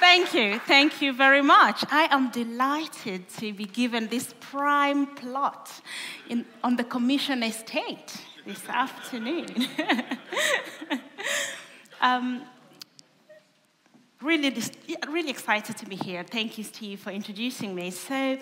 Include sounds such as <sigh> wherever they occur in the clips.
Thank you. Thank you very much. I am delighted to be given this prime plot in, on the Commission Estate this afternoon. <laughs> um, really, really excited to be here. Thank you, Steve, for introducing me. So,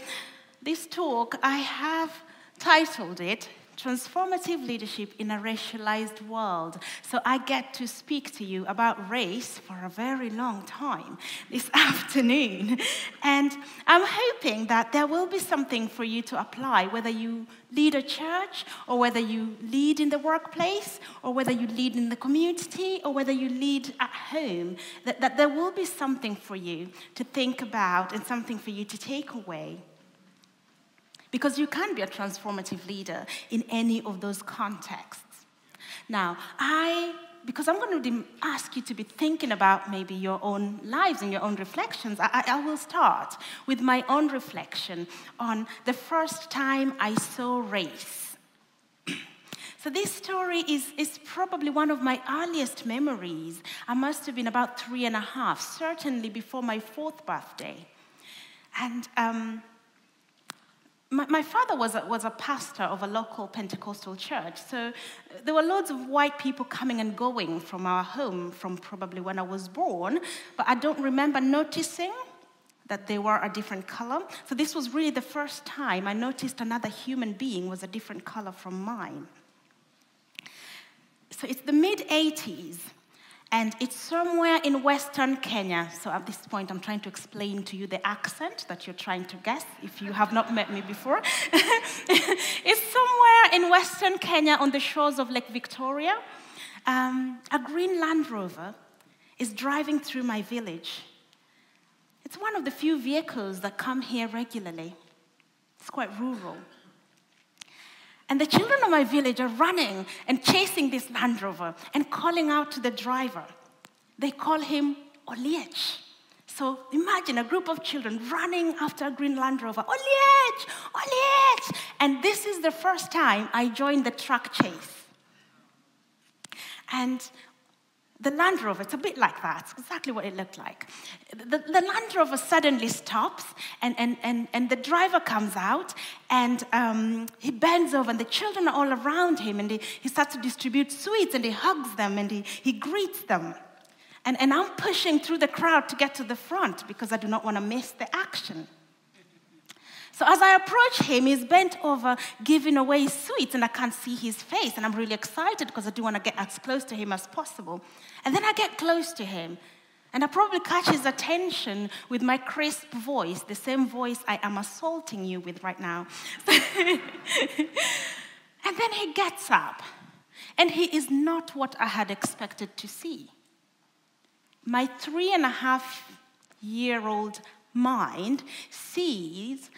this talk, I have titled it Transformative Leadership in a Racialized World. So I get to speak to you about race for a very long time <laughs> this afternoon. And I'm hoping that there will be something for you to apply, whether you lead a church, or whether you lead in the workplace, or whether you lead in the community, or whether you lead at home, that, that there will be something for you to think about and something for you to take away. Because you can be a transformative leader in any of those contexts. Now, I, because I'm going to ask you to be thinking about maybe your own lives and your own reflections, I, I will start with my own reflection on the first time I saw race. <clears throat> So, this story is, is probably one of my earliest memories. I must have been about three and a half, certainly before my fourth birthday. And um, my, my father was a, was a pastor of a local Pentecostal church, so there were loads of white people coming and going from our home from probably when I was born, but I don't remember noticing that they were a different color. So this was really the first time I noticed another human being was a different color from mine. So it's the mid 80s, and it's somewhere in Western Kenya. So at this point, I'm trying to explain to you the accent that you're trying to guess if you have not met me before. <laughs> it's somewhere in Western Kenya on the shores of Lake Victoria. Um, a green Land Rover is driving through my village. It's one of the few vehicles that come here regularly. It's quite rural. And the children of my village are running and chasing this Land Rover and calling out to the driver. They call him Oliech. So imagine a group of children running after a green Land Rover. Oliech! Oliech! And this is the first time I joined the truck chase. And the Land Rover, it's a bit like that. It's exactly what it looked like. The, the Land Rover suddenly stops, and, and, and, and the driver comes out, and um, he bends over, and the children are all around him, and he, he starts to distribute sweets, and he hugs them, and he, he greets them. And, and I'm pushing through the crowd to get to the front because I do not want to miss the action. So as I approach him, he's bent over giving away sweets, and I can't see his face. And I'm really excited because I do want to get as close to him as possible. And then I get close to him, and I probably catch his attention with my crisp voice, the same voice I am assaulting you with right now. <laughs> and then he gets up, and he is not what I had expected to see. My three and a half year old mind sees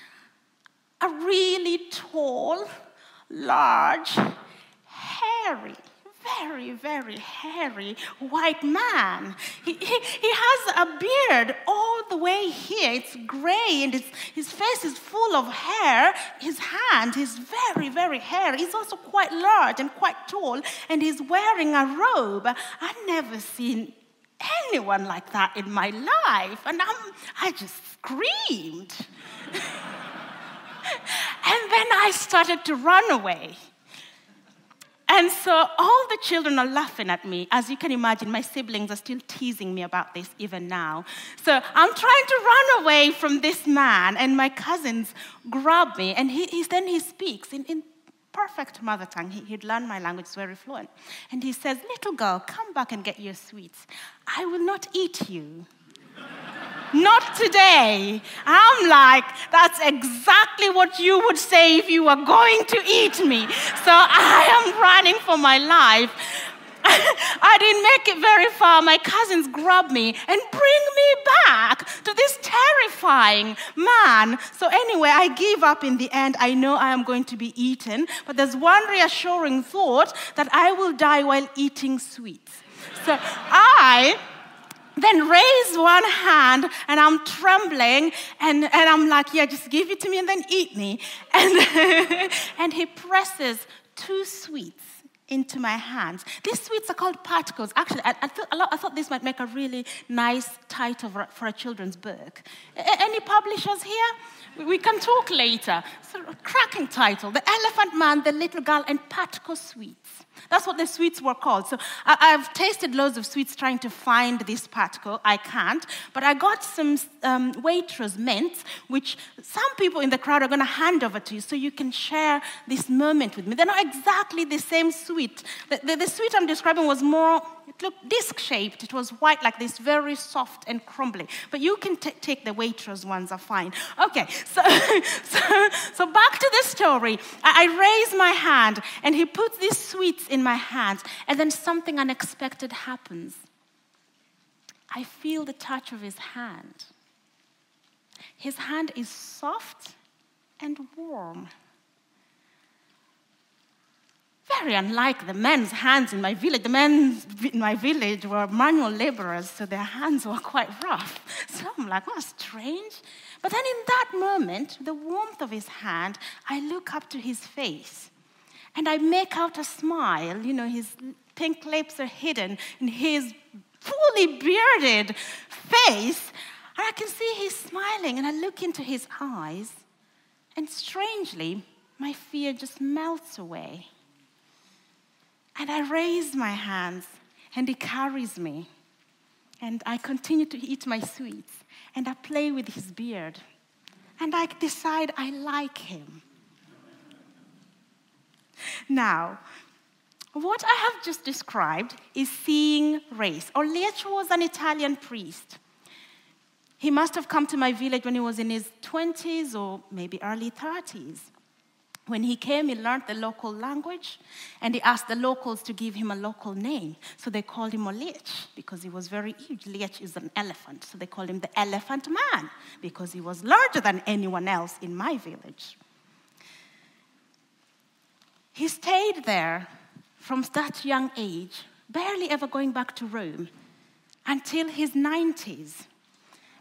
a really tall, large, hairy, very, very hairy white man. He, he, he, has a beard all the way here. It's gray and it's, his face is full of hair. His hand is very, very hairy. He's also quite large and quite tall, and he's wearing a robe. I've never seen anyone like that in my life. And I'm, I just screamed. <laughs> and then I started to run away. And so all the children are laughing at me. As you can imagine, my siblings are still teasing me about this even now. So I'm trying to run away from this man, and my cousins grab me, and he, he then he speaks in, in perfect mother tongue. He, would learned my language very fluent. And he says, Little girl, come back and get your sweets. I will not eat you. Not today. I'm like, that's exactly what you would say if you were going to eat me. So I am running for my life. <laughs> I didn't make it very far. My cousins grab me and bring me back to this terrifying man. So, anyway, I give up in the end. I know I am going to be eaten, but there's one reassuring thought that I will die while eating sweets. So, I then raise one hand and I'm trembling and, and I'm like, yeah, just give it to me and then eat me. And, <laughs> and he presses two sweets into my hands. These sweets are called particles. Actually, I, I, thought, I, thought, this might make a really nice title for, for a children's book. A- any publishers here? We can talk later. So, cracking title The Elephant Man, the Little Girl, and Particle Sweets. That's what the sweets were called. So I, have tasted loads of sweets trying to find this particle. I can't. But I got some um, Waitrose mints, which some people in the crowd are going to hand over to you so you can share this moment with me. They're not exactly the same sweet. The, the, the sweet I'm describing was more it looked disc shaped. It was white like this, very soft and crumbly. But you can take the Waitrose ones, are fine. Okay, so, <laughs> so, so back to the story. I, I raise my hand, and he puts these sweets in my hands, and then something unexpected happens. I feel the touch of his hand. His hand is soft and warm very unlike the men's hands in my village. The men in my village were manual laborers, so their hands were quite rough. <laughs> So I'm like, oh, strange. But then in that moment, the warmth of his hand, I look up to his face and I make out a smile. You know, his pink lips are hidden in his fully bearded face. And I can see he's smiling, and I look into his eyes, and strangely, my fear just melts away. And I raise my hands, and he carries me. And I continue to eat my sweets, and I play with his beard. And I decide I like him. Now, what I have just described is seeing race. Oliech was an Italian priest. He must have come to my village when he was in his 20s or maybe early 30s. When he came, he learned the local language and he asked the locals to give him a local name. So they called him Oliech because he was very huge. Liech is an elephant. So they called him the Elephant Man because he was larger than anyone else in my village. He stayed there from that young age, barely ever going back to Rome until his 90s.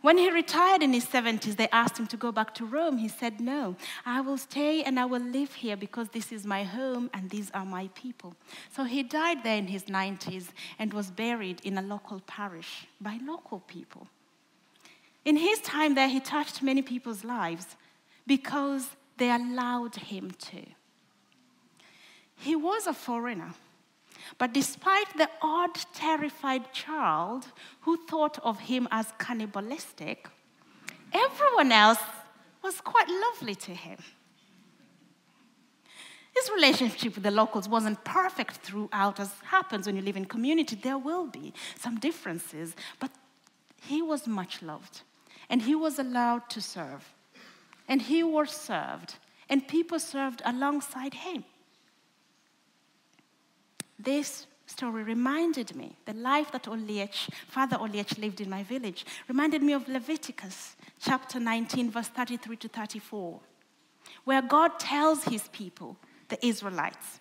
When he retired in his 70s, they asked him to go back to Rome. He said, No, I will stay and I will live here because this is my home and these are my people. So he died there in his 90s and was buried in a local parish by local people. In his time there, he touched many people's lives because they allowed him to. He was a foreigner. But despite the odd, terrified child who thought of him as cannibalistic, everyone else was quite lovely to him. His relationship with the locals wasn't perfect throughout, as happens when you live in community. There will be some differences, but he was much loved, and he was allowed to serve, and he was served, and people served alongside him. This story reminded me, the life that Oliech, Father Oliech lived in my village, reminded me of Leviticus chapter 19, verse 33 to 34, where God tells his people, the Israelites,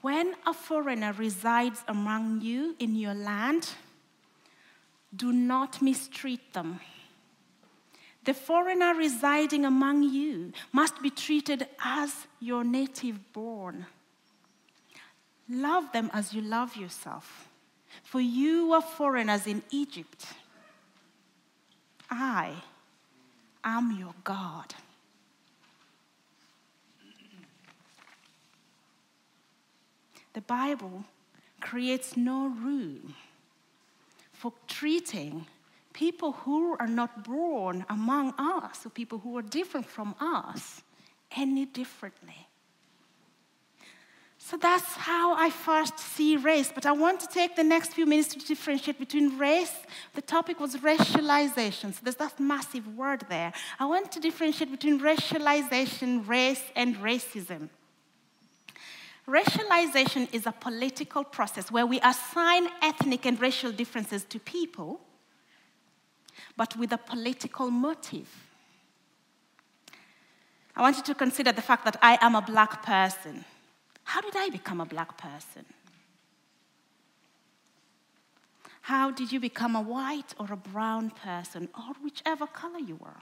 when a foreigner resides among you in your land, do not mistreat them. The foreigner residing among you must be treated as your native born Love them as you love yourself. For you are foreigners in Egypt. I am your God. The Bible creates no room for treating people who are not born among us, or people who are different from us, any differently. So that's how I first see race. But I want to take the next few minutes to differentiate between race. The topic was racialization. So there's that massive word there. I want to differentiate between racialization, race, and racism. Racialization is a political process where we assign ethnic and racial differences to people, but with a political motive. I want you to consider the fact that I am a black person. How did I become a black person? How did you become a white or a brown person, or whichever color you were?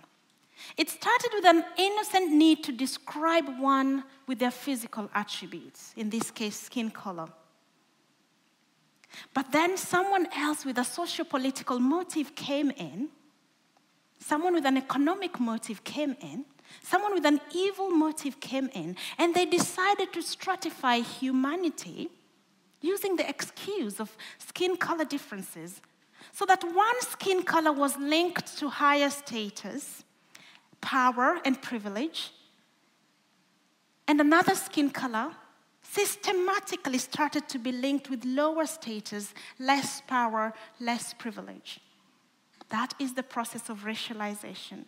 It started with an innocent need to describe one with their physical attributes, in this case, skin color. But then someone else with a socio political motive came in, someone with an economic motive came in, someone with an evil motive came in, and they decided to stratify humanity using the excuse of skin color differences so that one skin color was linked to higher status, power, and privilege, and another skin color systematically started to be linked with lower status, less power, less privilege. That is the process of racialization.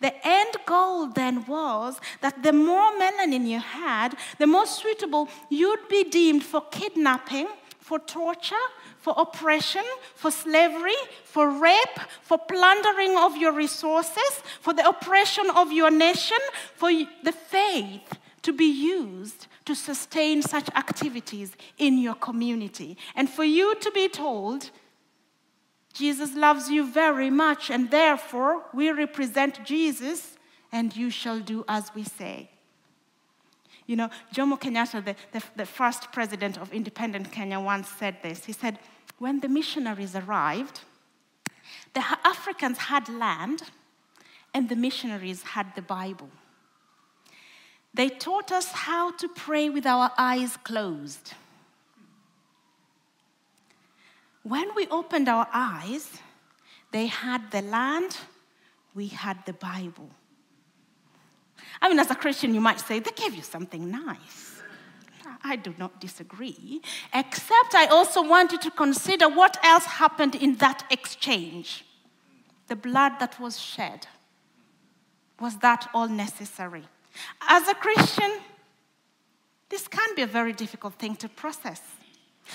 The end goal then was that the more melanin you had, the more suitable you'd be deemed for kidnapping, for torture, for oppression, for slavery, for rape, for plundering of your resources, for the oppression of your nation, for the faith to be used to sustain such activities in your community. And for you to be told, Jesus loves you very much, and therefore we represent Jesus, and you shall do as we say. You know, Jomo Kenyatta, the, the, the, first president of independent Kenya, once said this. He said, When the missionaries arrived, the Africans had land, and the missionaries had the Bible. They taught us how to pray with our eyes closed. When we opened our eyes, they had the land, we had the Bible. I mean, as a Christian, you might say, they gave you something nice. I do not disagree, except I also want you to consider what else happened in that exchange. The blood that was shed. Was that all necessary? As a Christian, this can be a very difficult thing to process.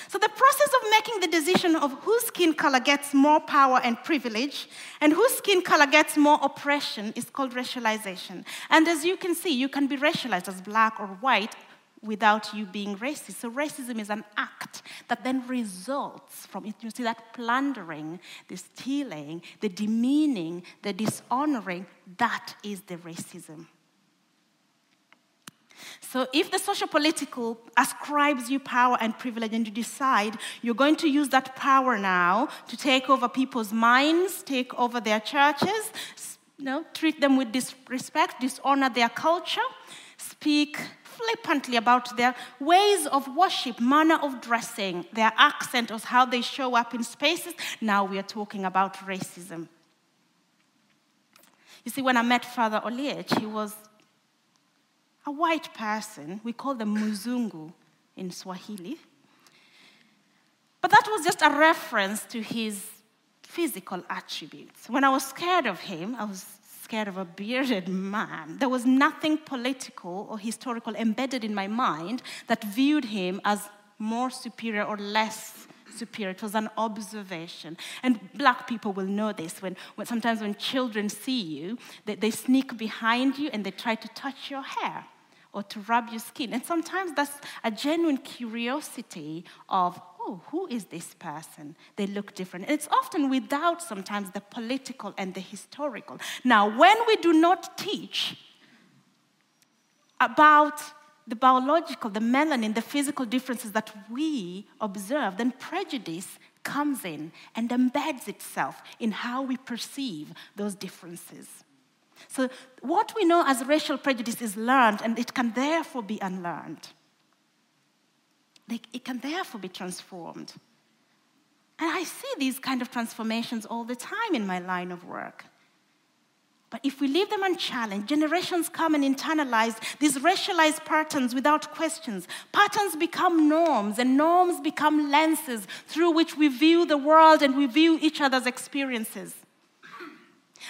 So, the process of making the decision of whose skin color gets more power and privilege and whose skin color gets more oppression is called racialization. And as you can see, you can be racialized as black or white without you being racist. So, racism is an act that then results from it. You see that plundering, the stealing, the demeaning, the dishonoring, that is the racism. So, if the social political ascribes you power and privilege, and you decide you're going to use that power now to take over people's minds, take over their churches, you know, treat them with disrespect, dishonor their culture, speak flippantly about their ways of worship, manner of dressing, their accent, or how they show up in spaces, now we are talking about racism. You see, when I met Father Oliech, he was a white person, we call them Muzungu in Swahili. But that was just a reference to his physical attributes. When I was scared of him, I was scared of a bearded man. There was nothing political or historical embedded in my mind that viewed him as more superior or less superior. It was an observation. And black people will know this when, when sometimes when children see you, they, they sneak behind you and they try to touch your hair or to rub your skin. And sometimes that's a genuine curiosity of, oh, who is this person? They look different. And it's often without sometimes the political and the historical. Now, when we do not teach about the biological, the melanin, the physical differences that we observe, then prejudice comes in and embeds itself in how we perceive those differences. So, what we know as racial prejudice is learned, and it can therefore be unlearned. It can therefore be transformed. And I see these kind of transformations all the time in my line of work. But if we leave them unchallenged, generations come and internalize these racialized patterns without questions. Patterns become norms, and norms become lenses through which we view the world and we view each other's experiences.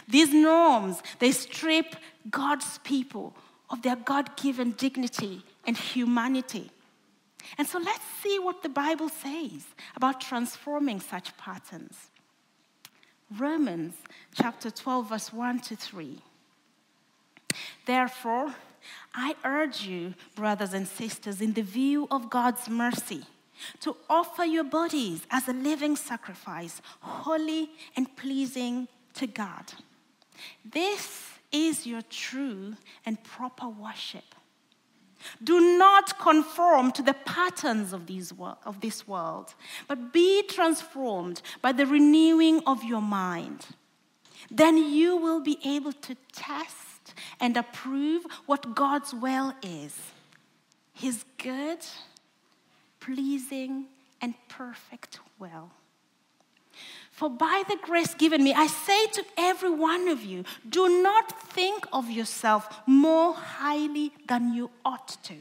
These norms, they strip God's people of their God given dignity and humanity. And so let's see what the Bible says about transforming such patterns. Romans chapter 12, verse 1 to 3. Therefore, I urge you, brothers and sisters, in the view of God's mercy, to offer your bodies as a living sacrifice, holy and pleasing to God. This is your true and proper worship. Do not conform to the patterns of, these, of this world, but be transformed by the renewing of your mind. Then you will be able to test and approve what God's will is His good, pleasing, and perfect will. For by the grace given me, I say to every one of you, do not think of yourself more highly than you ought to.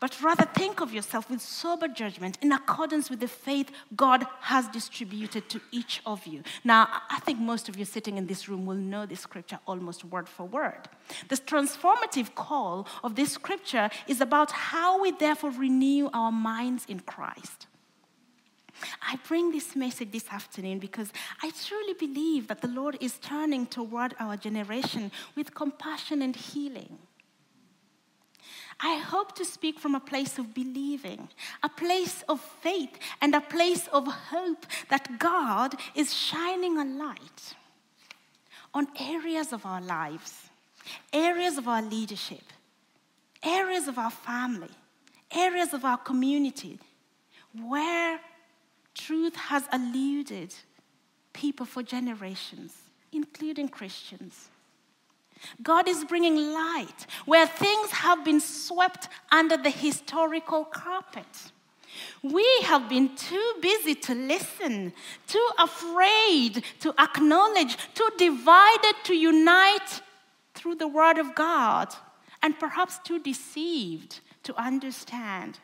But rather think of yourself with sober judgment in accordance with the faith God has distributed to each of you. Now, I think most of you sitting in this room will know this scripture almost word for word. This transformative call of this scripture is about how we therefore renew our minds in Christ. I bring this message this afternoon because I truly believe that the Lord is turning toward our generation with compassion and healing. I hope to speak from a place of believing, a place of faith, and a place of hope that God is shining a light on areas of our lives, areas of our leadership, areas of our family, areas of our community where truth has eluded people for generations, including Christians. God is bringing light where things have been swept under the historical carpet. We have been too busy to listen, too afraid to acknowledge, too divided to unite through the Word of God, and perhaps too deceived to understand.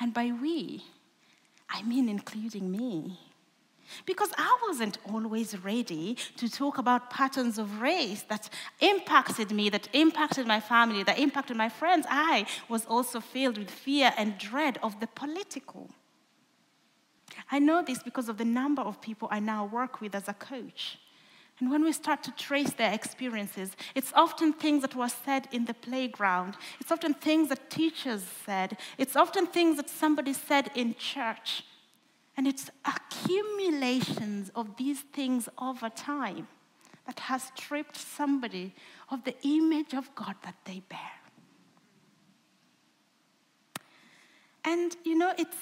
And by we, I mean, including me. Because I wasn't always ready to talk about patterns of race that impacted me, that impacted my family, that impacted my friends. I was also filled with fear and dread of the political. I know this because of the number of people I now work with as a coach. And when we start to trace their experiences, it's often things that were said in the playground. It's often things that teachers said. It's often things that somebody said in church. And it's accumulations of these things over time that has stripped somebody of the image of God that they bear. And you know, it's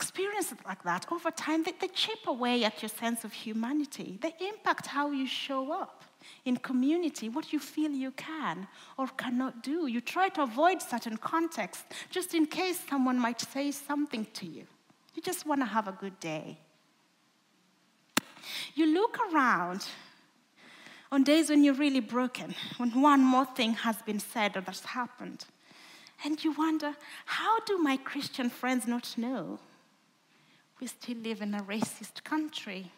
experiences like that over time that they chip away at your sense of humanity. They impact how you show up in community, what you feel you can or cannot do. You try to avoid certain contexts just in case someone might say something to you. You just want to have a good day. You look around on days when you're really broken, when one more thing has been said or that's happened, and you wonder, how do my Christian friends not know we still live in a racist country.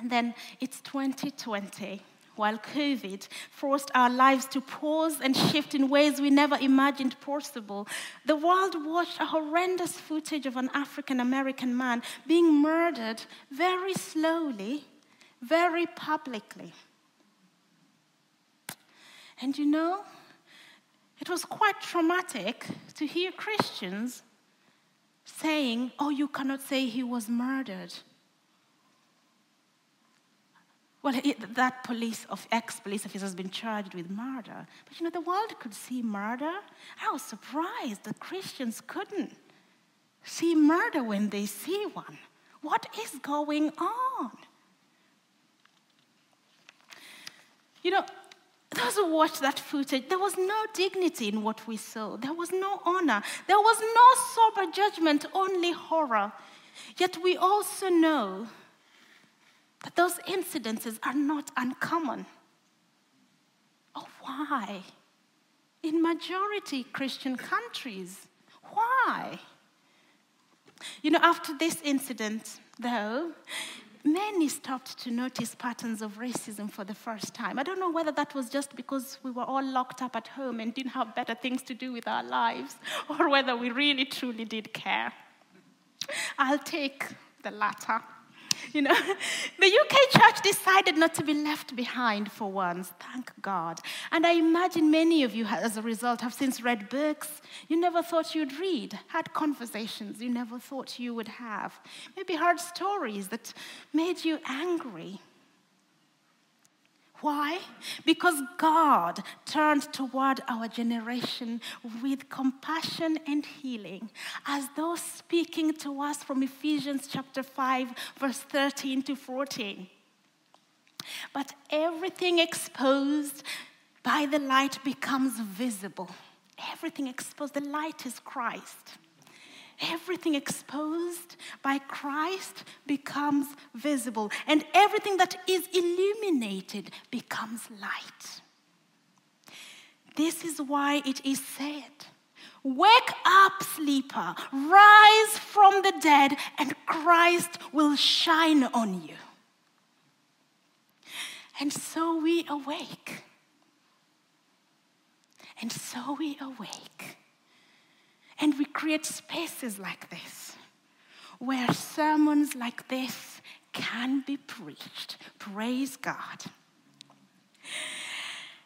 And then it's 2020, while COVID forced our lives to pause and shift in ways we never imagined possible. The world watched a horrendous footage of an African American man being murdered very slowly, very publicly. And you know, it was quite traumatic to hear Christians saying, Oh, you cannot say he was murdered. Well, it, that police of ex-police officer has been charged with murder. But you know, the world could see murder. I was surprised that Christians couldn't see murder when they see one. What is going on? You know, those who watched that footage, there was no dignity in what we saw. There was no honor. There was no sober judgment, only horror. Yet we also know that those incidences are not uncommon. Oh, why? In majority Christian countries. Why? You know, after this incident, though, many stopped to notice patterns of racism for the first time. I don't know whether that was just because we were all locked up at home and didn't have better things to do with our lives, or whether we really truly did care. I'll take the latter. <laughs> You know, the UK church decided not to be left behind for once, thank God. And I imagine many of you, as a result, have since read books you never thought you'd read, had conversations you never thought you would have, maybe heard stories that made you angry. Why? Because God turned toward our generation with compassion and healing, as though speaking to us from Ephesians chapter 5, verse 13 to 14. But everything exposed by the light becomes visible. Everything exposed, the light is Christ everything exposed by Christ becomes visible, and everything that is illuminated becomes light. This is why it is said, Wake up, sleeper, rise from the dead, and Christ will shine on you. And so we awake. And so we awake. And we create spaces like this where sermons like this can be preached. Praise God.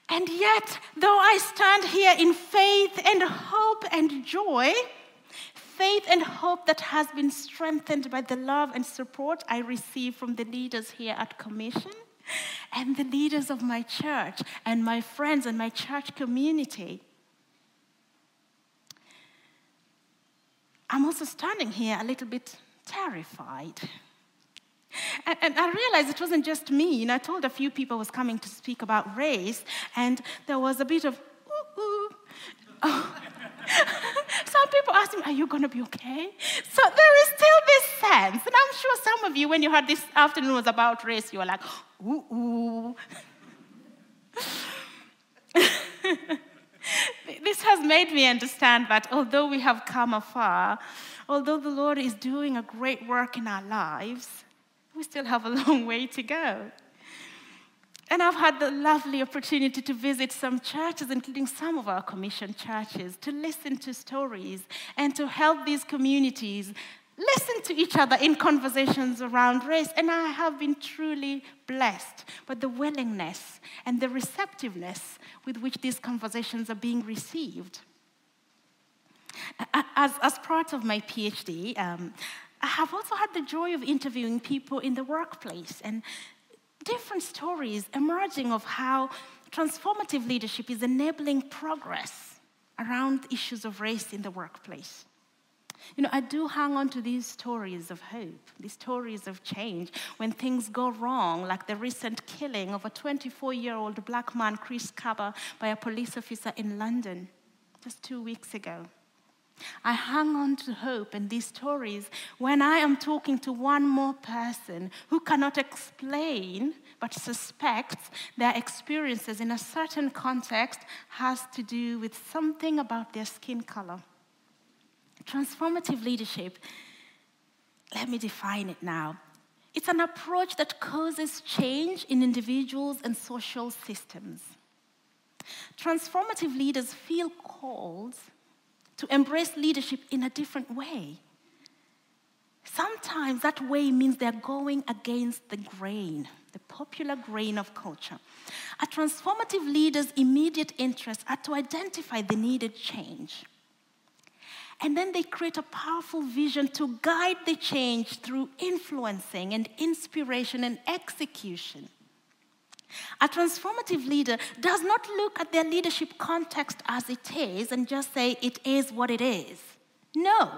And yet, though I stand here in faith and hope and joy, faith and hope that has been strengthened by the love and support I receive from the leaders here at Commission and the leaders of my church and my friends and my church community. I'm also standing here a little bit terrified. And, and, I realized it wasn't just me. You know, I told a few people I was coming to speak about race, and there was a bit of, ooh, ooh. Oh. <laughs> some people asked me, Are you going to be okay? So there is still this sense. And I'm sure some of you, when you heard this afternoon was about race, you were like, Ooh, ooh. <laughs> this has made me understand that although we have come afar, although the Lord is doing a great work in our lives, we still have a <laughs> long way to go. And I've had the lovely opportunity to visit some churches, including some of our commission churches, to listen to stories and to help these communities listen to each other in conversations around race, and I have been truly blessed by the willingness and the receptiveness with which these conversations are being received. As, as part of my PhD, um, I have also had the joy of interviewing people in the workplace and different stories emerging of how transformative leadership is enabling progress around issues of race in the workplace. You know, I do hang on to these stories of hope, these stories of change when things go wrong, like the recent killing of a 24 year old black man, Chris Kaba, by a police officer in London just two weeks ago. I hang on to hope and these stories when I am talking to one more person who cannot explain but suspects their experiences in a certain context has to do with something about their skin color. Transformative leadership, let me define it now. It's an approach that causes change in individuals and social systems. Transformative leaders feel called to embrace leadership in a different way. Sometimes that way means they're going against the grain, the popular grain of culture. A transformative leader's immediate interests are to identify the needed change and then they create a powerful vision to guide the change through influencing and inspiration and execution. A transformative leader does not look at their leadership context as it is and just say it is what it is. No,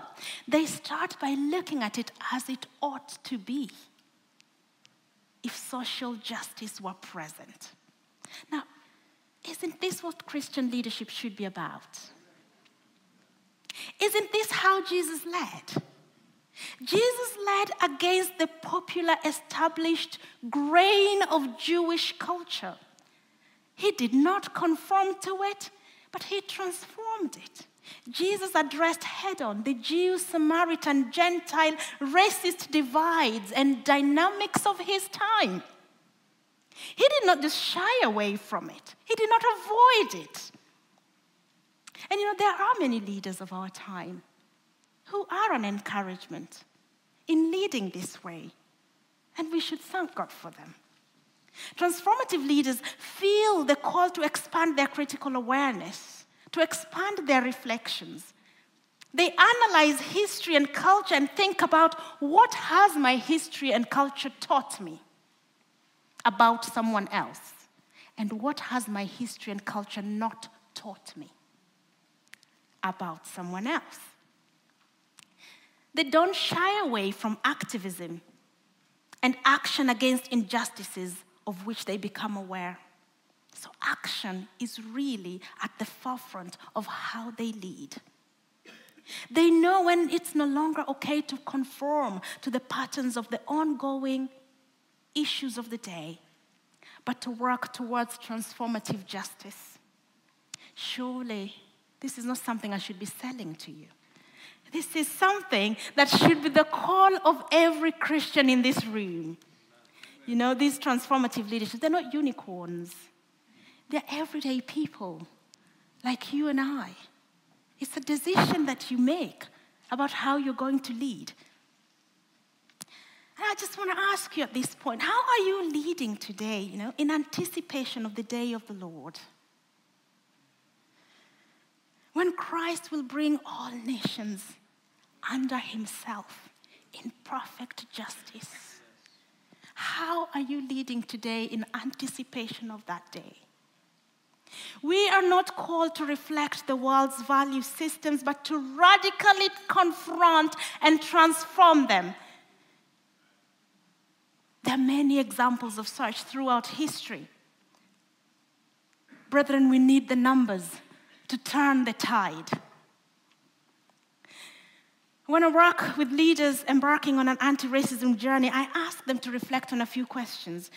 they start by looking at it as it ought to be if social justice were present. Now, isn't this what Christian leadership should be about? Isn't this how Jesus led? Jesus led against the popular established grain of Jewish culture. He did not conform to it, but he transformed it. Jesus addressed head on the Jew, Samaritan, Gentile, racist divides and dynamics of his time. He did not just shy away from it, he did not avoid it. And you know, there are many leaders of our time who are an encouragement in leading this way. And we should thank God for them. Transformative leaders feel the call to expand their critical awareness, to expand their reflections. They analyze history and culture and think about what has my history and culture taught me about someone else, and what has my history and culture not taught me about someone else. They don't shy away from activism and action against injustices of which they become aware. So, action is really at the forefront of how they lead. They know when it's no longer okay to conform to the patterns of the ongoing issues of the day, but to work towards transformative justice. Surely, this is not something I should be selling to you. This is something that should be the call of every Christian in this room. You know, these transformative leaderships, they're not unicorns. They're everyday people like you and I. It's a decision that you make about how you're going to lead. And I just want to ask you at this point how are you leading today, you know, in anticipation of the day of the Lord? When Christ will bring all nations under himself in perfect justice. How are you leading today in anticipation of that day? We are not called to reflect the world's value systems, but to radically confront and transform them. There are many examples of such throughout history. Brethren, we need the numbers to turn the tide. When I work with leaders embarking on an anti racism journey, I ask them to reflect on a few questions.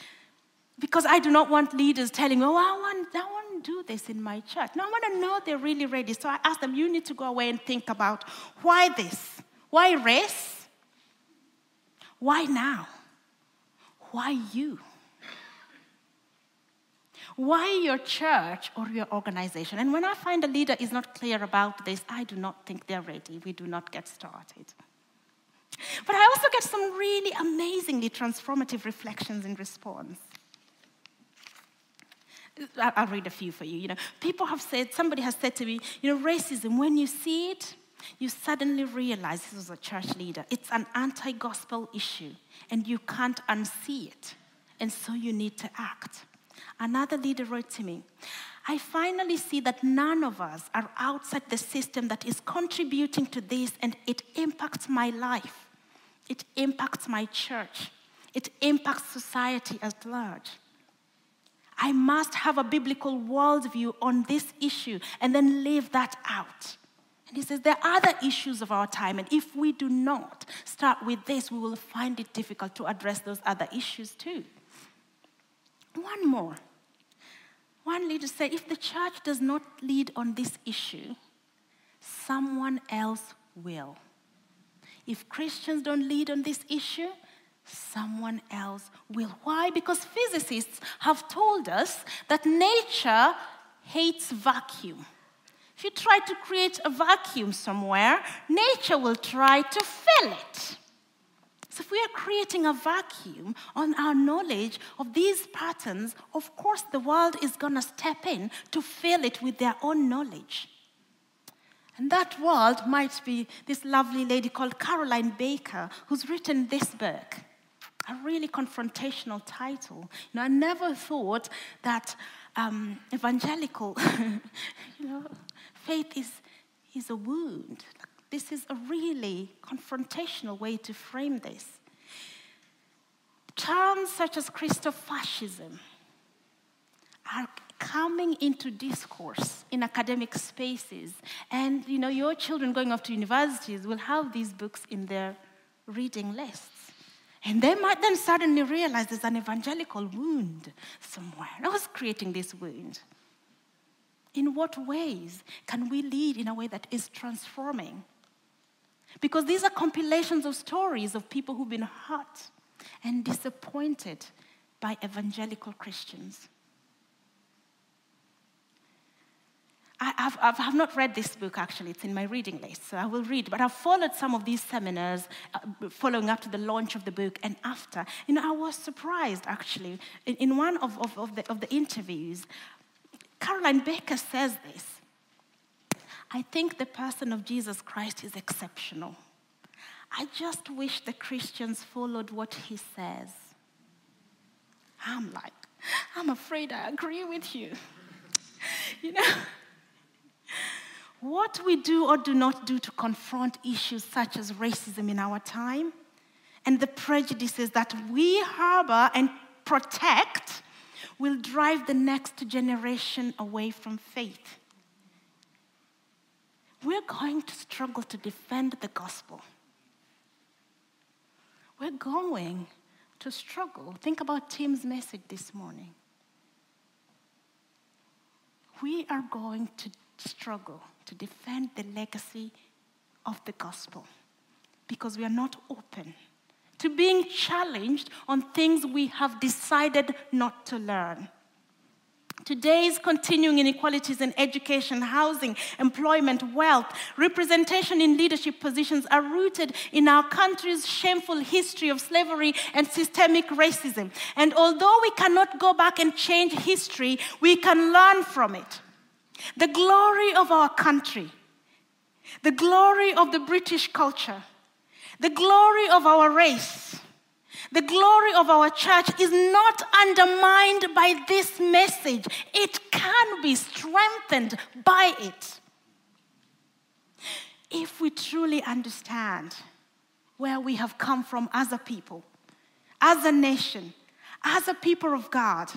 Because I do not want leaders telling me, oh, I want, I want to do this in my church. No, I want to know they're really ready. So I ask them, you need to go away and think about why this? Why race? Why now? Why you? Why your church or your organization? And when I find a leader is not clear about this, I do not think they're ready. We do not get started. But I also get some really amazingly transformative reflections in response. I'll read a few for you. You know, people have said, somebody has said to me, you know, racism, when you see it, you suddenly realize this was a church leader. It's an anti gospel issue, and you can't unsee it. And so you need to act. Another leader wrote to me, I finally see that none of us are outside the system that is contributing to this, and it impacts my life. It impacts my church. It impacts society at large. I must have a biblical worldview on this issue and then live that out. And he says there are other issues of our time, and if we do not start with this, we will find it difficult to address those other issues too. One more. One leader said if the church does not lead on this issue, someone else will. If Christians don't lead on this issue, someone else will. Why? Because physicists have told us that nature hates vacuum. If you try to create a vacuum somewhere, nature will try to fill it. So, if we are creating a vacuum on our knowledge of these patterns, of course, the world is going to step in to fill it with their own knowledge. And that world might be this lovely lady called Caroline Baker, who's written this book. A really confrontational title. You know, I never thought that um, evangelical, <laughs> you know, faith is, is a wound. This is a really confrontational way to frame this. Terms such as Christofascism are coming into discourse in academic spaces. And you know, your children going off to universities will have these books in their reading lists. And they might then suddenly realize there's an evangelical wound somewhere. I was creating this wound. In what ways can we lead in a way that is transforming? Because these are compilations of stories of people who've been hurt and disappointed by evangelical Christians. I, have I've, I've not read this book actually, it's in my reading list, so I will read. But I've followed some of these seminars uh, following up to the launch of the book and after. You know, I was surprised actually. In, in one of, of, of, the, of the interviews, Caroline Baker says this I think the person of Jesus Christ is exceptional. I just wish the Christians followed what he says. I'm like, I'm afraid I agree with you. <laughs> you know? What we do or do not do to confront issues such as racism in our time and the prejudices that we harbor and protect will drive the next generation away from faith. We're going to struggle to defend the gospel. We're going to struggle. Think about Tim's message this morning. We are going to struggle to defend the legacy of the gospel because we are not open to being challenged on things we have decided not to learn. Today's continuing inequalities in education, housing, employment, wealth, representation in leadership positions are rooted in our country's shameful history of slavery and systemic racism. And although we cannot go back and change history, we can learn from it. The glory of our country, the glory of the British culture, the glory of our race, the glory of our church is not undermined by this message. It can be strengthened by it. If we truly understand where we have come from as a people, as a nation, as a people of God,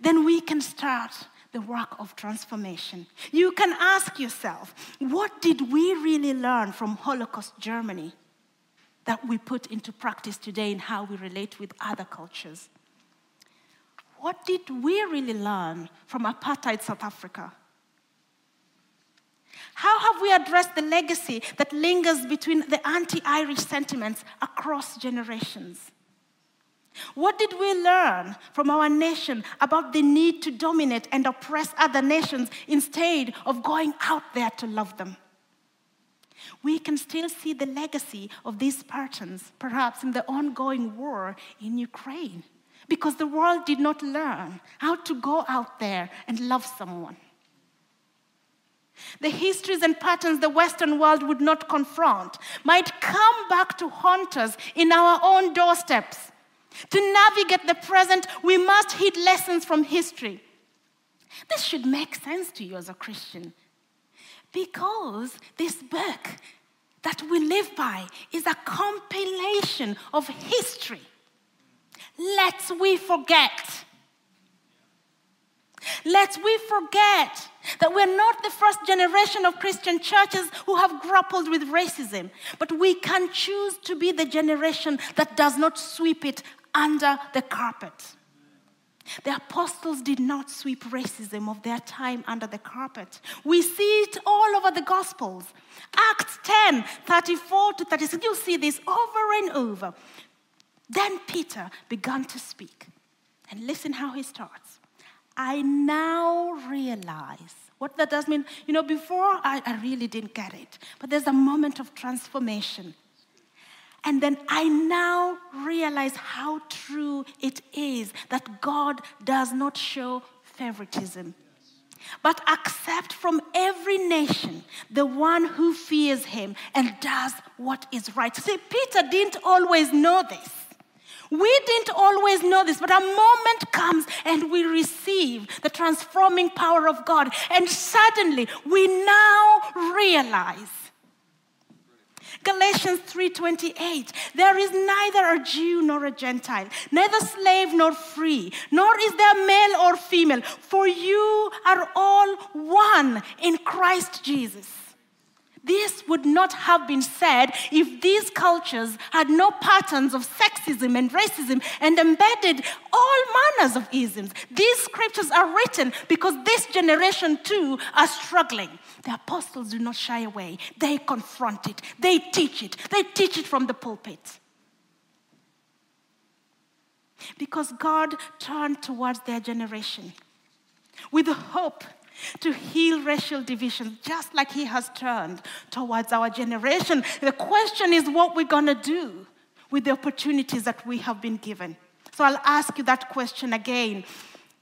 then we can start the work of transformation. You can ask yourself, what did we really learn from Holocaust Germany that we put into practice today in how we relate with other cultures? What did we really learn from apartheid South Africa? How have we addressed the legacy that lingers between the anti Irish sentiments across generations? What did we learn from our nation about the need to dominate and oppress other nations instead of going out there to love them? We can still see the legacy of these patterns, perhaps in the ongoing war in Ukraine, because the world did not learn how to go out there and love someone. The histories and patterns the Western world would not confront might come back to haunt us in our own doorsteps to navigate the present, we must heed lessons from history. This should make sense to you as a Christian because this book that we live by is a compilation of history. Lest we forget. Lest we forget that we're not the first generation of Christian churches who have grappled with racism, but we can choose to be the generation that does not sweep it under the carpet. The apostles did not sweep racism of their time under the carpet. We see it all over the Gospels. Acts 10 34 to 36. You see this over and over. Then Peter began to speak. And listen how he starts. I now realize what that does mean. You know, before I, I really didn't get it, but there's a moment of transformation. And then I now realize how true it is that God does not show favoritism, but accept from every nation the one who fears him and does what is right. See, Peter didn't always know this. We didn't always know this, but a moment comes and we receive the transforming power of God, and suddenly we now realize Galatians 3:28 There is neither a Jew nor a Gentile, neither slave nor free, nor is there male or female, for you are all one in Christ Jesus. This would not have been said if these cultures had no patterns of sexism and racism and embedded all manners of isms. These scriptures are written because this generation too are struggling. The apostles do not shy away, they confront it, they teach it, they teach it from the pulpit. Because God turned towards their generation with hope to heal racial divisions, just like He has turned towards our generation. The question is what we're going to do with the opportunities that we have been given. So I'll ask you that question again.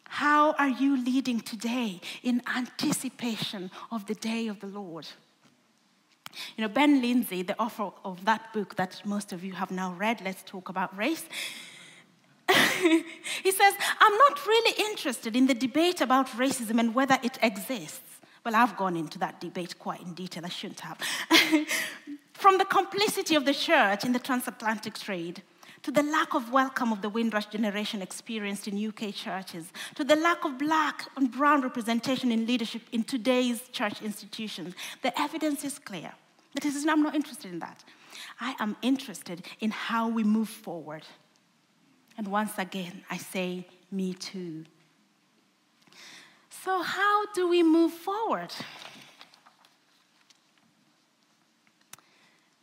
How are you leading today in anticipation of the day of the Lord? You know, Ben Lindsay, the author of that book that most of you have now read, Let's Talk About Race, <laughs> he says, I'm not really interested in the debate about racism and whether it exists. Well, I've gone into that debate quite in detail, I shouldn't have. <laughs> From the complicity of the church in the transatlantic trade, to the lack of welcome of the Windrush generation experienced in UK churches, to the lack of black and brown representation in leadership in today's church institutions, the evidence is clear. Is, I'm not interested in that. I am interested in how we move forward. And once again, I say, me too. So, how do we move forward?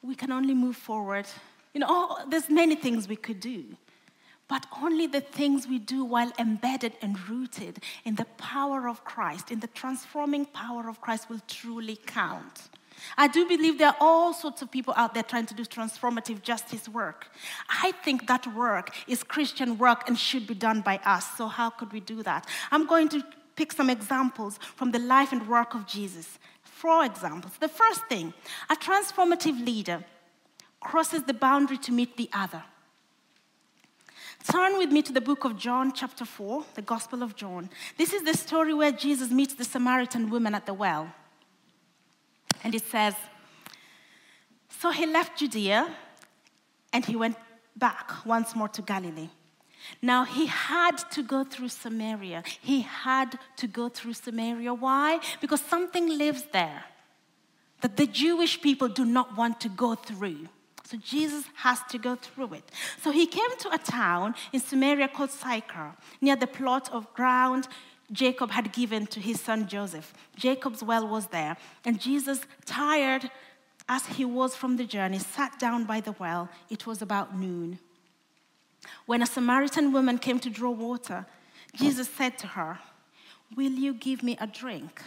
We can only move forward. You know, there's many things we could do, but only the things we do while embedded and rooted in the power of Christ, in the transforming power of Christ, will truly count. I do believe there are all sorts of people out there trying to do transformative justice work. I think that work is Christian work and should be done by us. So, how could we do that? I'm going to pick some examples from the life and work of Jesus. Four examples. The first thing a transformative leader crosses the boundary to meet the other. Turn with me to the book of John, chapter 4, the Gospel of John. This is the story where Jesus meets the Samaritan woman at the well. And it says, So he left Judea and he went back once more to Galilee. Now he had to go through Samaria. He had to go through Samaria. Why? Because something lives there that the Jewish people do not want to go through. So Jesus has to go through it. So he came to a town in Samaria called Sychar, near the plot of ground Jacob had given to his son Joseph. Jacob's well was there, and Jesus, tired as he was from the journey, sat down by the well. It was about noon. When a Samaritan woman came to draw water, Jesus said to her, Will you give me a drink?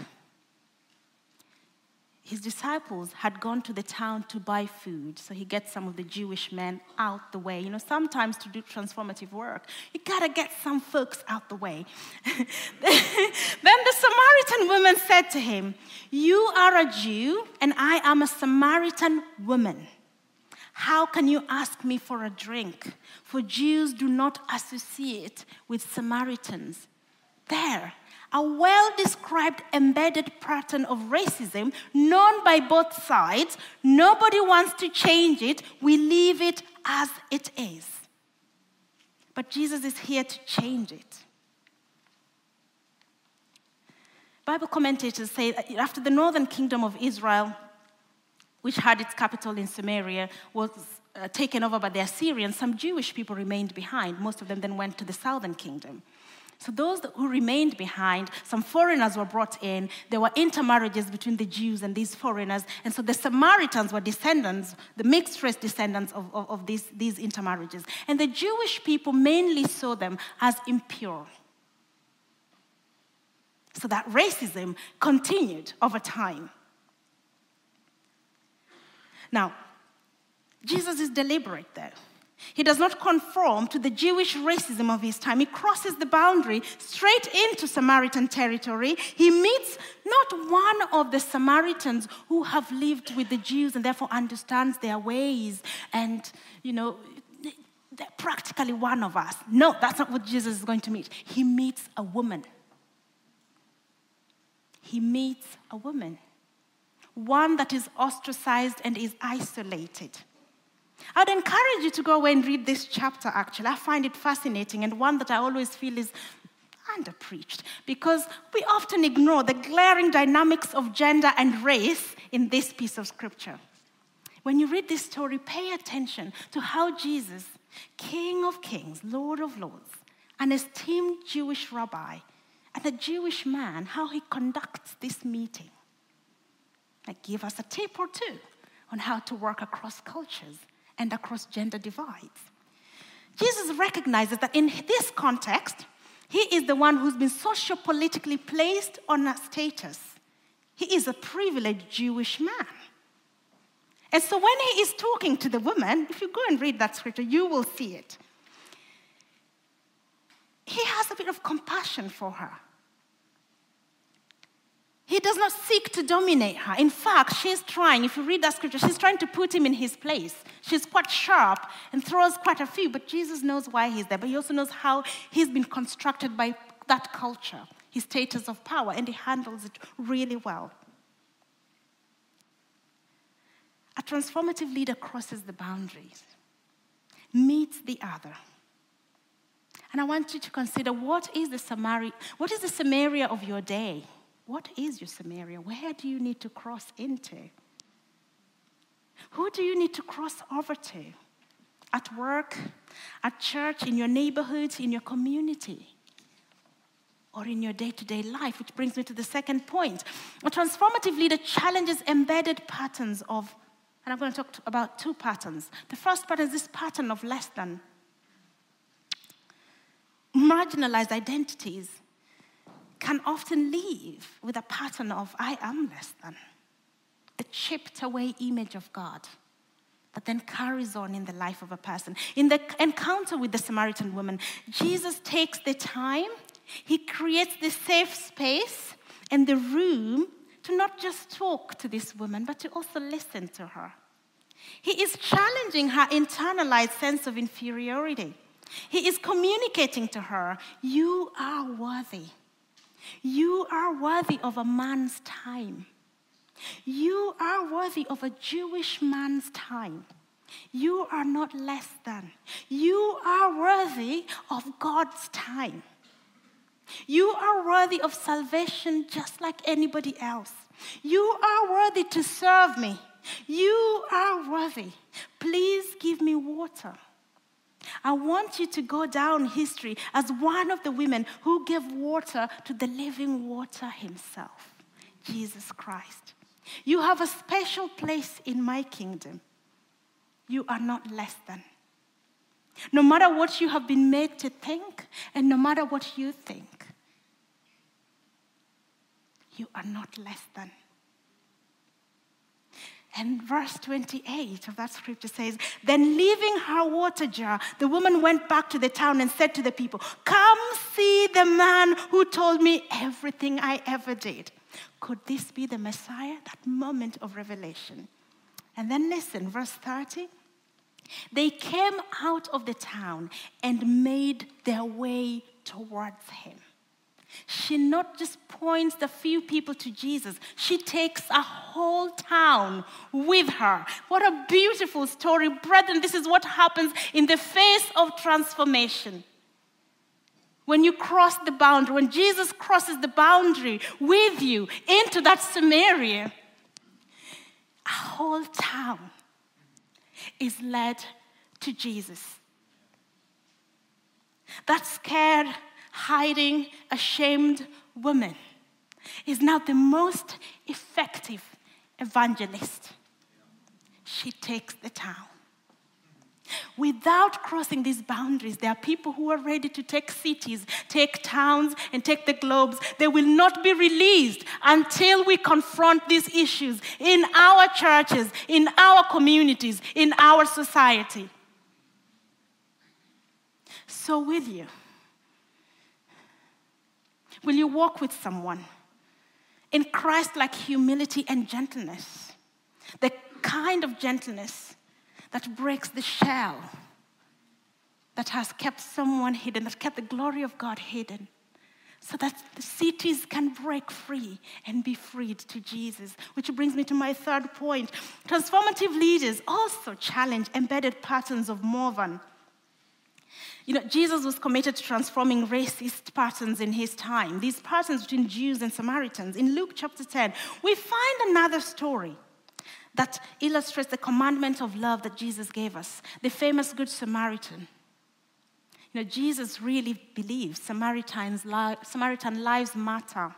His disciples had gone to the town to buy food. So he gets some of the Jewish men out the way. You know, sometimes to do transformative work, you gotta get some folks out the way. <laughs> then the Samaritan woman said to him, You are a Jew, and I am a Samaritan woman. How can you ask me for a drink? For Jews do not associate with Samaritans. There, a well described embedded pattern of racism known by both sides. Nobody wants to change it. We leave it as it is. But Jesus is here to change it. Bible commentators say that after the northern kingdom of Israel, which had its capital in Samaria, was uh, taken over by the Assyrians, some Jewish people remained behind. Most of them then went to the southern kingdom. So, those who remained behind, some foreigners were brought in. There were intermarriages between the Jews and these foreigners. And so the Samaritans were descendants, the mixed race descendants of, of, of these, these intermarriages. And the Jewish people mainly saw them as impure. So that racism continued over time. Now, Jesus is deliberate there. He does not conform to the Jewish racism of his time. He crosses the boundary straight into Samaritan territory. He meets not one of the Samaritans who have lived with the Jews and therefore understands their ways and, you know, they're practically one of us. No, that's not what Jesus is going to meet. He meets a woman. He meets a woman, one that is ostracized and is isolated. I'd encourage you to go away and read this chapter, actually. I find it fascinating and one that I always feel is underpreached because we often ignore the glaring dynamics of gender and race in this piece of scripture. When you read this story, pay attention to how Jesus, King of Kings, Lord of Lords, an esteemed Jewish rabbi, and a Jewish man, how he conducts this meeting. Like, give us a tip or two on how to work across cultures and across gender divides. Jesus recognizes that in this context, He is the one who's been socio-politically placed on a status. He is a privileged Jewish man. And so when he is talking to the woman, if you go and read that scripture, you will see it. He has a bit of compassion for her. He does not seek to dominate her. In fact, she's trying, if you read that scripture, she's trying to put him in his place. She's quite sharp and throws quite a few, but Jesus knows why he's there. But he also knows how he's been constructed by that culture, his status of power, and he handles it really well. A transformative leader crosses the boundaries, meets the other. And I want you to consider what is the Samaria, what is the Samaria of your day? What is your Samaria? Where do you need to cross into? Who do you need to cross over to? At work, at church, in your neighborhood, in your community, or in your day to day life, which brings me to the second point. A transformative leader challenges embedded patterns of, and I'm going to talk about two patterns. The first pattern is this pattern of less than, marginalized identities can often leave with a pattern of, I am less than, the chipped away image of God that then carries on in the life of a person. In the encounter with the Samaritan woman, Jesus takes the time, he creates the safe space and the room to not just talk to this woman, but to also listen to her. He is challenging her internalized sense of inferiority. He is communicating to her, You are worthy. You are worthy of a man's time. You are worthy of a Jewish man's time. You are not less than. You are worthy of God's time. You are worthy of salvation just like anybody else. You are worthy to serve me. You are worthy. Please give me water. I want you to go down history as one of the women who gave water to the living water himself, Jesus Christ. You have a special place in my kingdom. You are not less than. No matter what you have been made to think, and no matter what you think, you are not less than. And verse 28 of that scripture says, Then leaving her water jar, the woman went back to the town and said to the people, Come see the man who told me everything I ever did. Could this be the Messiah? That moment of revelation. And then listen, verse 30. They came out of the town and made their way towards him. She not just points the few people to Jesus, she takes a whole town with her. What a beautiful story. Brethren, this is what happens in the face of transformation. When you cross the boundary, when Jesus crosses the boundary with you into that Samaria, a whole town is led to Jesus. That scared hiding, ashamed woman is now the most effective evangelist. She takes the town. Without crossing these boundaries, there are people who are ready to take cities, take towns, and take the globes. They will not be released until we confront these issues in our churches, in our communities, in our society. So, will you? Will you walk with someone in Christ like humility and gentleness? The kind of gentleness that breaks the shell that has kept someone hidden, that kept the glory of God hidden, so that the cities can break free and be freed to Jesus. Which brings me to my third point. Transformative leaders also challenge embedded patterns of more than you know, Jesus was committed to transforming racist patterns in his time, these patterns between Jews and Samaritans. In Luke chapter 10, we find another story that illustrates the commandment of love that Jesus gave us, the famous Good Samaritan. You know, Jesus really believes Samaritans li- Samaritan lives matter.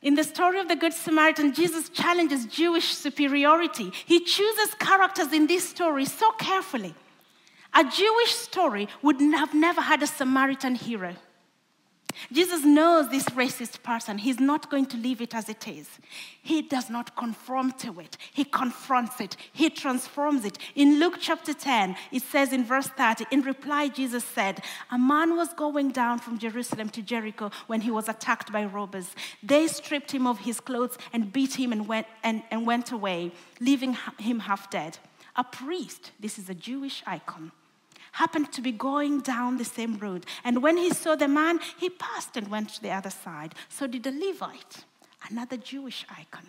In the story of the Good Samaritan, Jesus challenges Jewish superiority. He chooses characters in this story so carefully A Jewish story would have never had a Samaritan hero. Jesus knows this racist person. He's not going to leave it as it is. He does not conform to it, he confronts it, he transforms it. In Luke chapter 10, it says in verse 30, in reply, Jesus said, A man was going down from Jerusalem to Jericho when he was attacked by robbers. They stripped him of his clothes and beat him and went, and, and went away, leaving him half dead. A priest, this is a Jewish icon happened to be going down the same road. And when he saw the man, he passed and went to the other side. So did a Levite, another Jewish icon.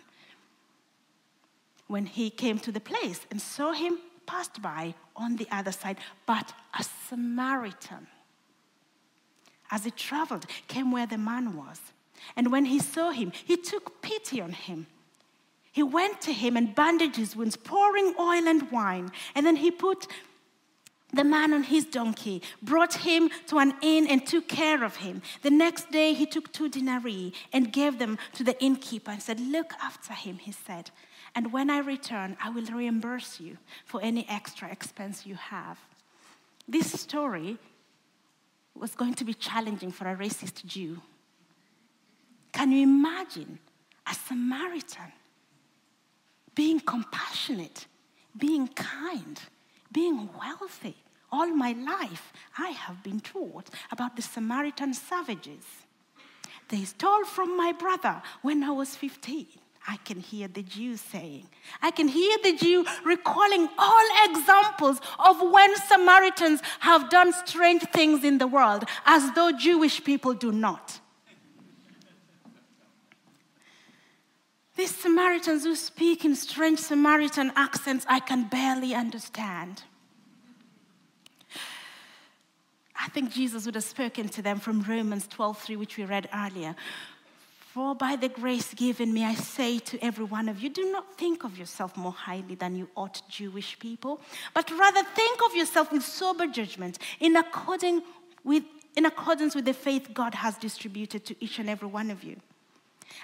When he came to the place and saw him, passed by on the other side, but a Samaritan. As he traveled, came where the man was. And when he saw him, he took pity on him. He went to him and bandaged his wounds, pouring oil and wine. And then he put the man on his donkey, brought him to an inn and took care of him. The next day he took two denarii and gave them to the innkeeper and said, Look after him, he said, and when I return, I will reimburse you for any extra expense you have. This story was going to be challenging for a racist Jew. Can you imagine a Samaritan being compassionate, being kind? Being wealthy. All my life, I have been taught about the Samaritan savages. They stole from my brother when I was 15. I can hear the Jew saying. I can hear the Jew recalling all examples of when Samaritans have done strange things in the world, as though Jewish people do not. These Samaritans who speak in strange Samaritan accents I can barely understand. I think Jesus would have spoken to them from Romans 12:3, which we read earlier. For by the grace given me, I say to every one of you, do not think of yourself more highly than you ought, Jewish people, but rather think of yourself with sober judgment in, according with, in accordance with the faith God has distributed to each and every one of you.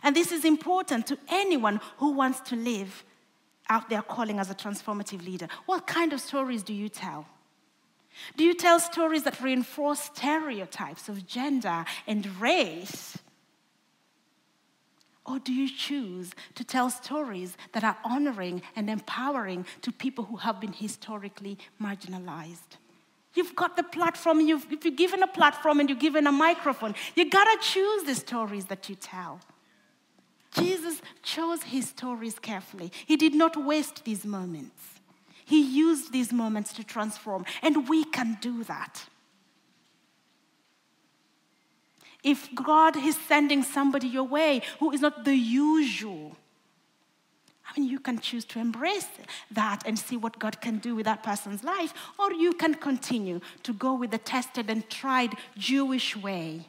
And this is important to anyone who wants to live out their calling as a transformative leader. What kind of stories do you tell? Do you tell stories that reinforce stereotypes of gender and race? Or do you choose to tell stories that are honoring and empowering to people who have been historically marginalized? You've got the platform, you've, if you're given a platform and you're given a microphone, you gotta choose the stories that you tell. Jesus chose his stories carefully. He did not waste these moments. He used these moments to transform, and we can do that. If God is sending somebody your way who is not the usual, I mean, you can choose to embrace that and see what God can do with that person's life, or you can continue to go with the tested and tried Jewish way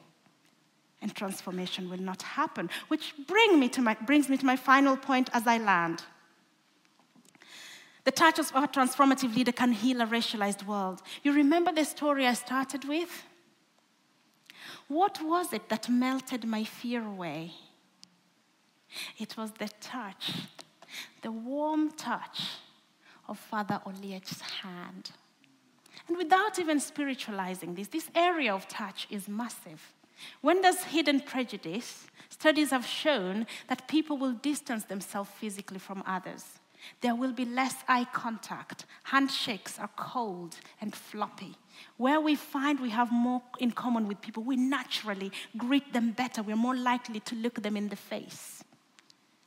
and transformation will not happen. Which bring me to my, brings me to my final point as I land. The touch of a transformative leader can heal a racialized world. You remember the story I started with? What was it that melted my fear away? It was the touch, the warm touch of Father Oliech's hand. And without even spiritualizing this, this area of touch is massive. When there's hidden prejudice, studies have shown that people will distance themselves physically from others. There will be less eye contact. Handshakes are cold and floppy. Where we find we have more in common with people, we naturally greet them better. We're more likely to look them in the face.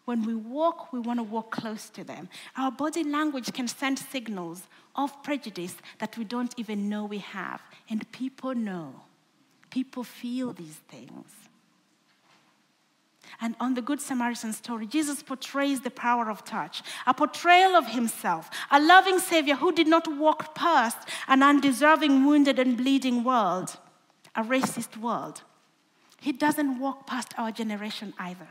When we walk, we want to walk close to them. Our body language can send signals of prejudice that we don't even know we have, and people know. People feel these things. And on the Good Samaritan story, Jesus portrays the power of touch, a portrayal of himself, a loving Savior who did not walk past an undeserving, wounded, and bleeding world, a racist world. He doesn't walk past our generation either.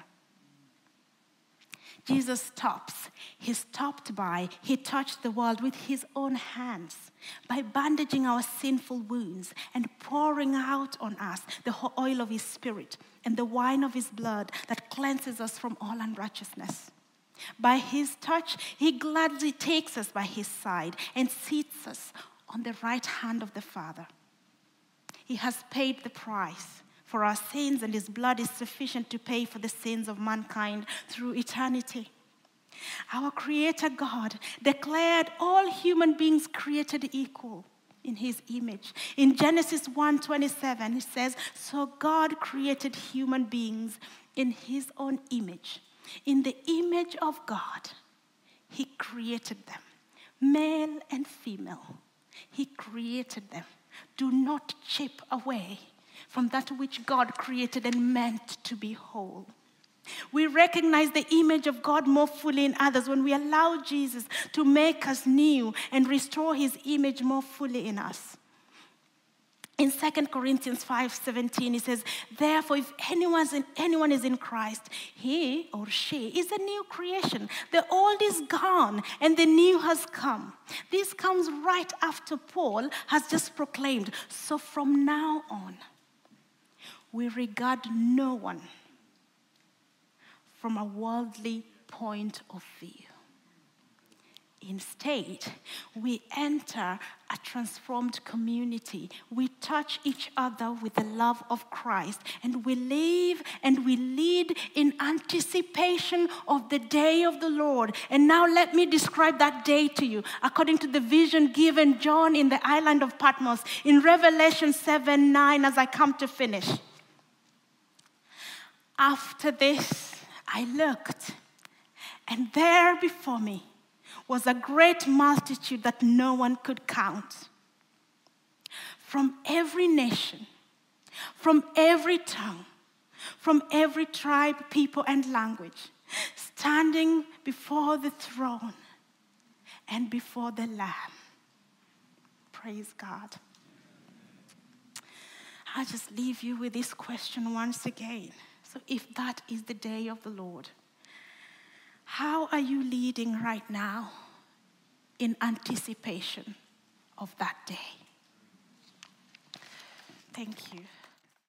Jesus stops. He stopped by, he touched the world with his own hands by bandaging our sinful wounds and pouring out on us the oil of his spirit and the wine of his blood that cleanses us from all unrighteousness. By his touch, he gladly takes us by his side and seats us on the right hand of the Father. He has paid the price for our sins, and his blood is sufficient to pay for the sins of mankind through eternity. Our Creator God declared all human beings created equal in his image. In Genesis 1:27 he says, "So God created human beings in his own image. In the image of God, he created them, male and female. He created them. Do not chip away from that which God created and meant to be whole. We recognize the image of God more fully in others when we allow Jesus to make us new and restore his image more fully in us. In 2 Corinthians 5:17 he says, "Therefore if anyone is in Christ, he or she is a new creation. The old is gone and the new has come." This comes right after Paul has just proclaimed, "So from now on, we regard no one from a worldly point of view. Instead, we enter a transformed community. We touch each other with the love of Christ, and we live and we lead in anticipation of the day of the Lord. And now, let me describe that day to you according to the vision given John in the island of Patmos in Revelation 7 9, as I come to finish. After this, I looked, and there before me was a great multitude that no one could count. From every nation, from every tongue, from every tribe, people, and language, standing before the throne and before the Lamb. Praise God. I just leave you with this question once again. So, if that is the day of the Lord, how are you leading right now in anticipation of that day? Thank you.